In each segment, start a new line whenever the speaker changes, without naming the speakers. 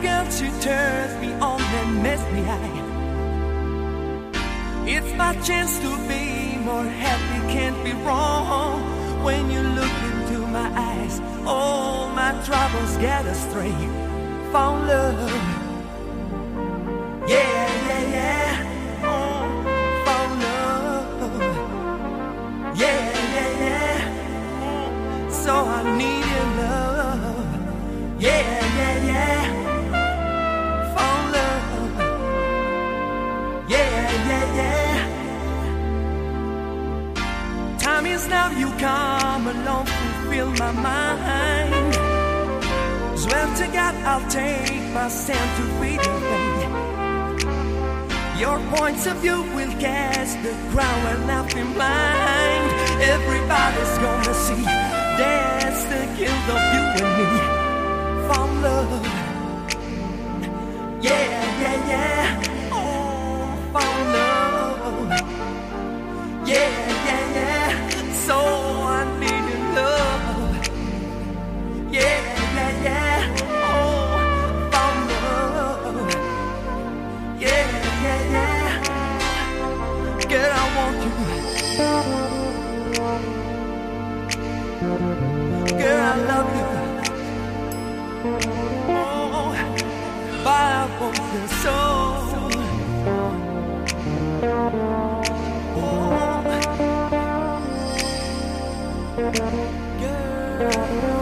Girl, she turns me on and makes me high. It's my chance to be more happy, can't be wrong. When you look into my eyes, all my troubles get astray. Found love. Yeah. Now you come along, fulfill my mind. Swear to God, I'll take my stand to read your points of view will cast the ground and I'll be. Everybody's gonna see that's the guilt of you and me. Found love. Yeah, yeah, yeah. Oh, found love. Yeah. Oh. Oh. Girl.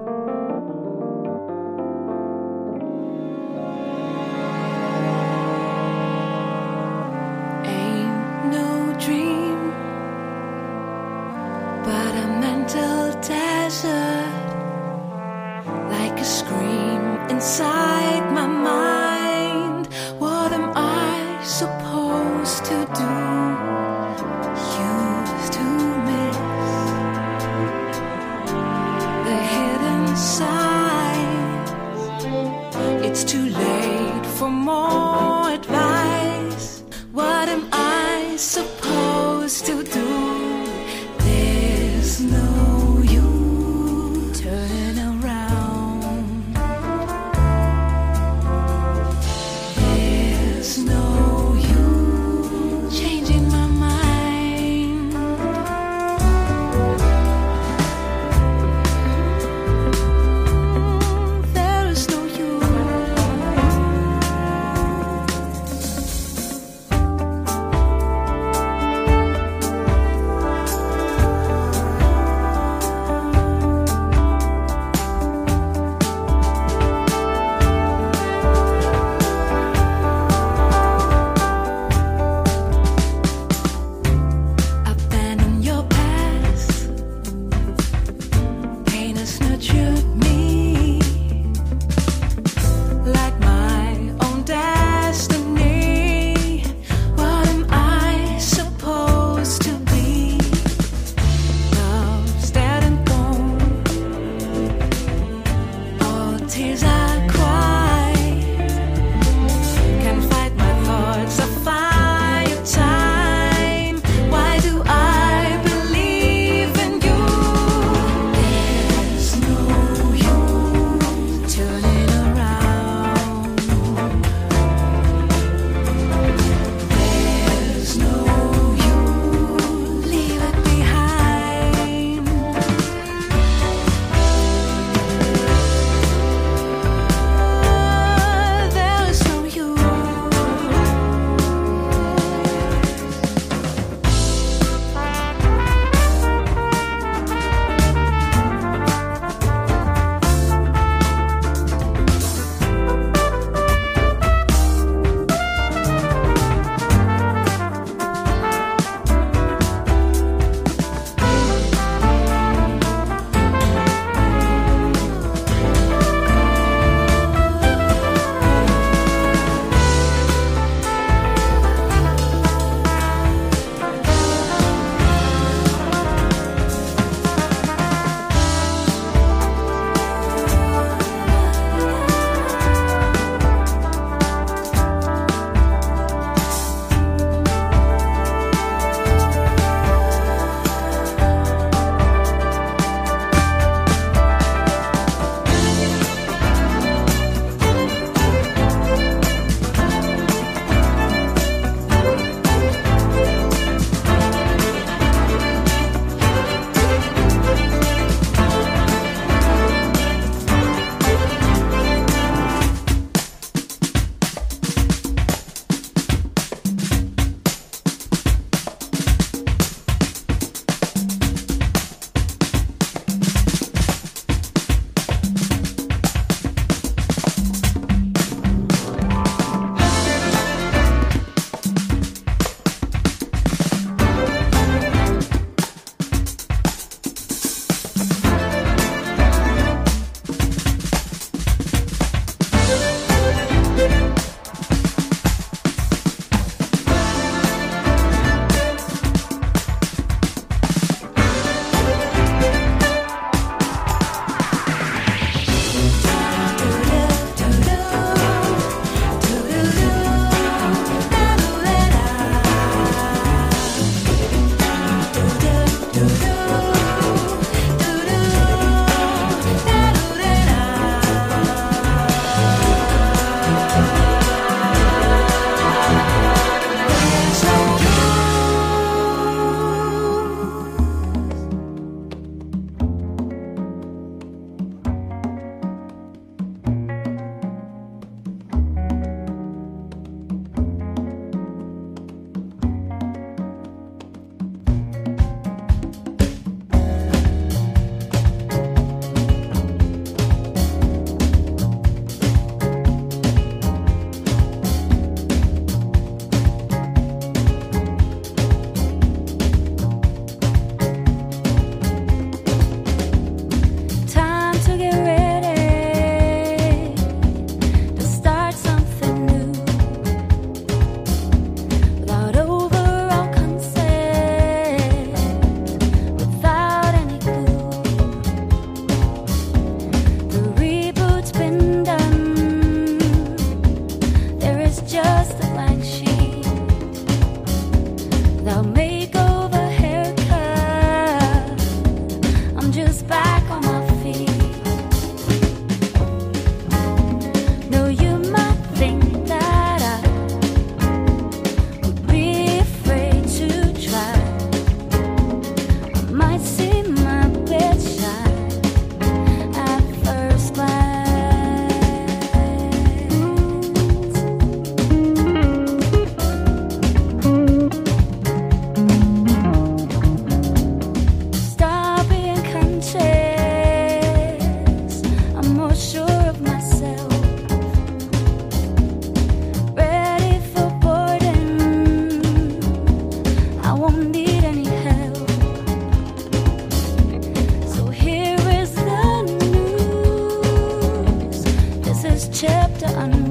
unreal.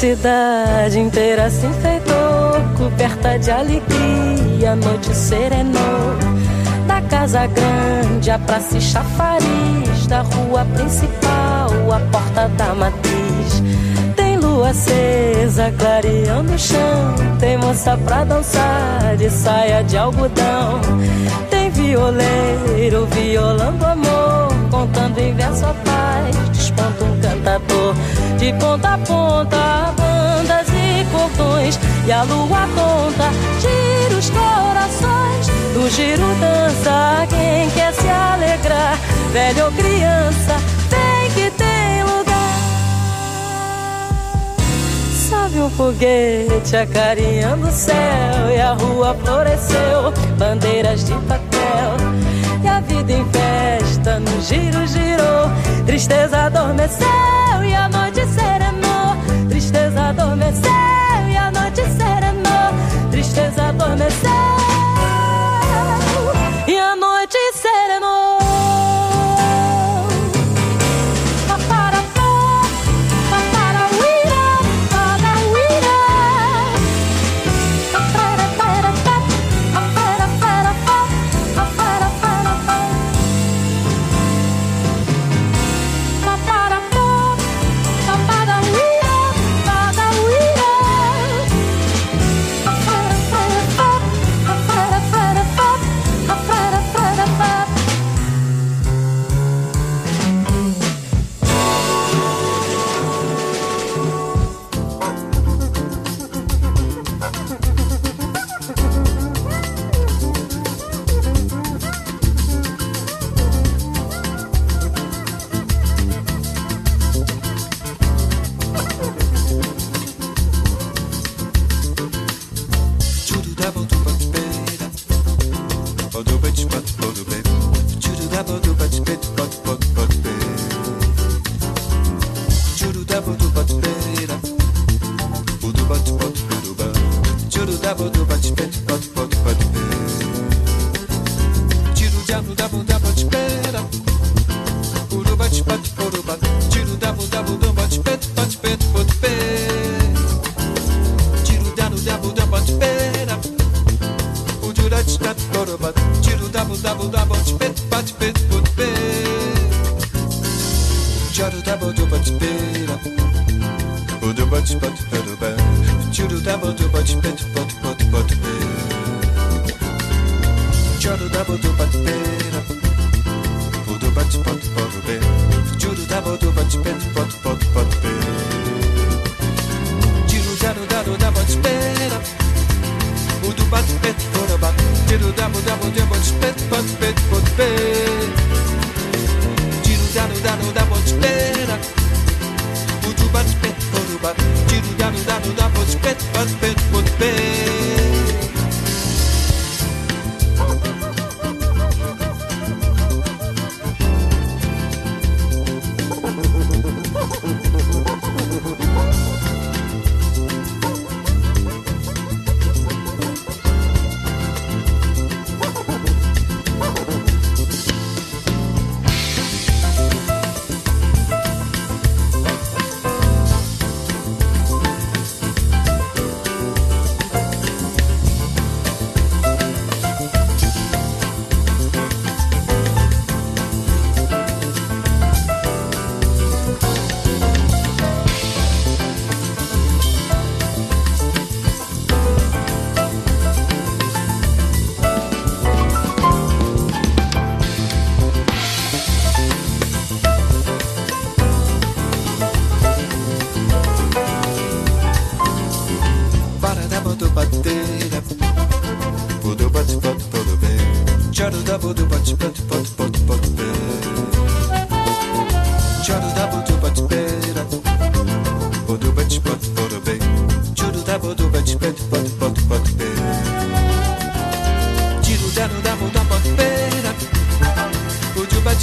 Cidade inteira se enfeitou, coberta de alegria, a noite serenou. Da casa grande, a praça chafariz, da rua principal, a porta da matriz. Tem lua acesa, clareando o chão. Tem moça pra dançar de saia de algodão. Tem violeiro violando amor, contando em verso a paz. Desponta um cantador de ponta a ponta, bandas e cordões. E a lua conta, gira os corações. Do giro dança quem quer se alegrar, velho ou criança, vem que tem lugar. Sobe um foguete acarinhando o céu e a rua floresceu, bandeiras de papel. A vida em festa no giro girou, tristeza adormeceu e a noite serenou. Tristeza adormeceu e a noite serenou. Tristeza adormeceu
double do but bit up. Do but but bit up. Chudu double do but bit but but but bit. Chudu double do but bit up. Do but but but bit. Chudu double do but bit but but but bit. Chudu double double double bit up. Do but bit but but. Chudu double double double bit but bit but bit. Rubat spit, rubat, chiru da da da da, spit, spit, spit.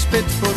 spit for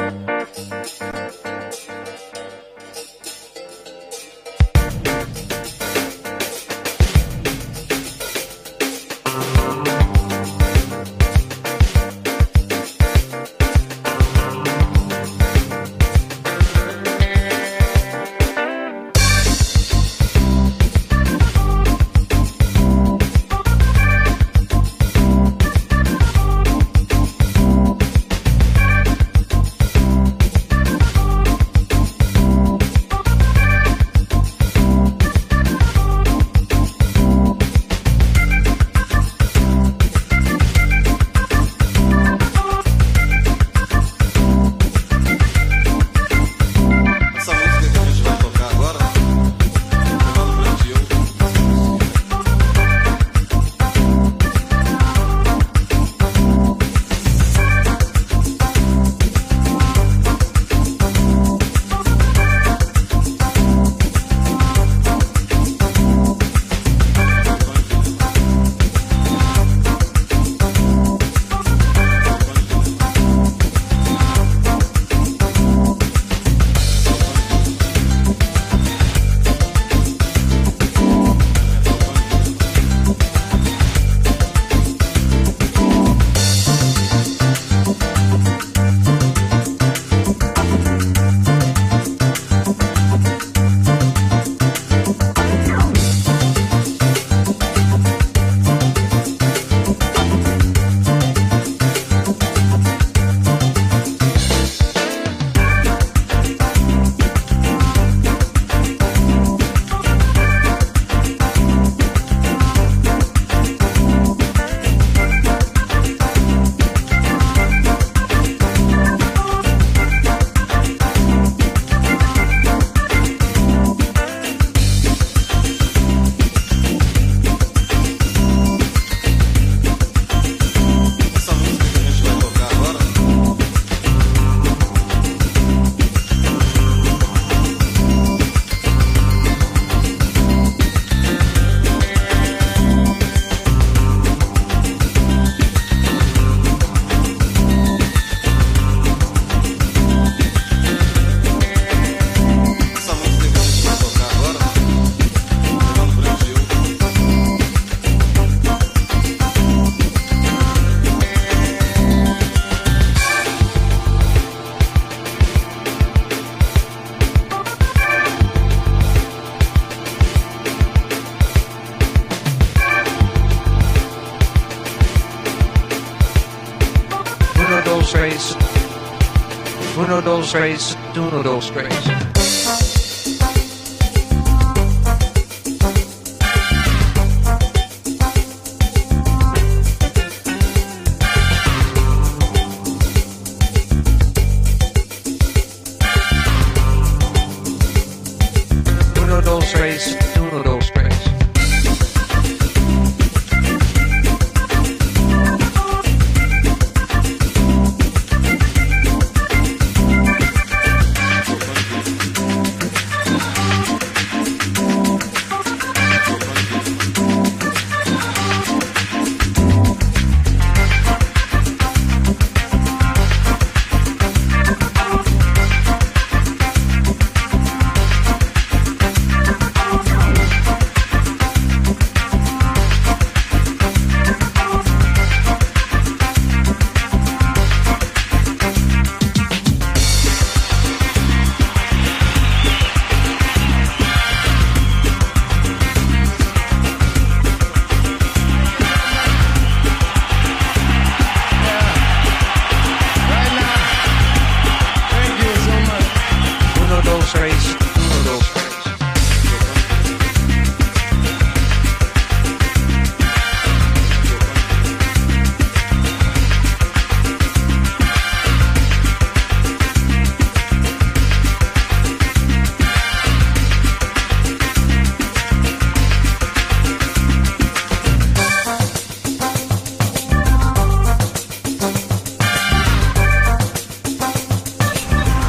Dos, tres. Uno, dos, tres. Uno, dos, tres.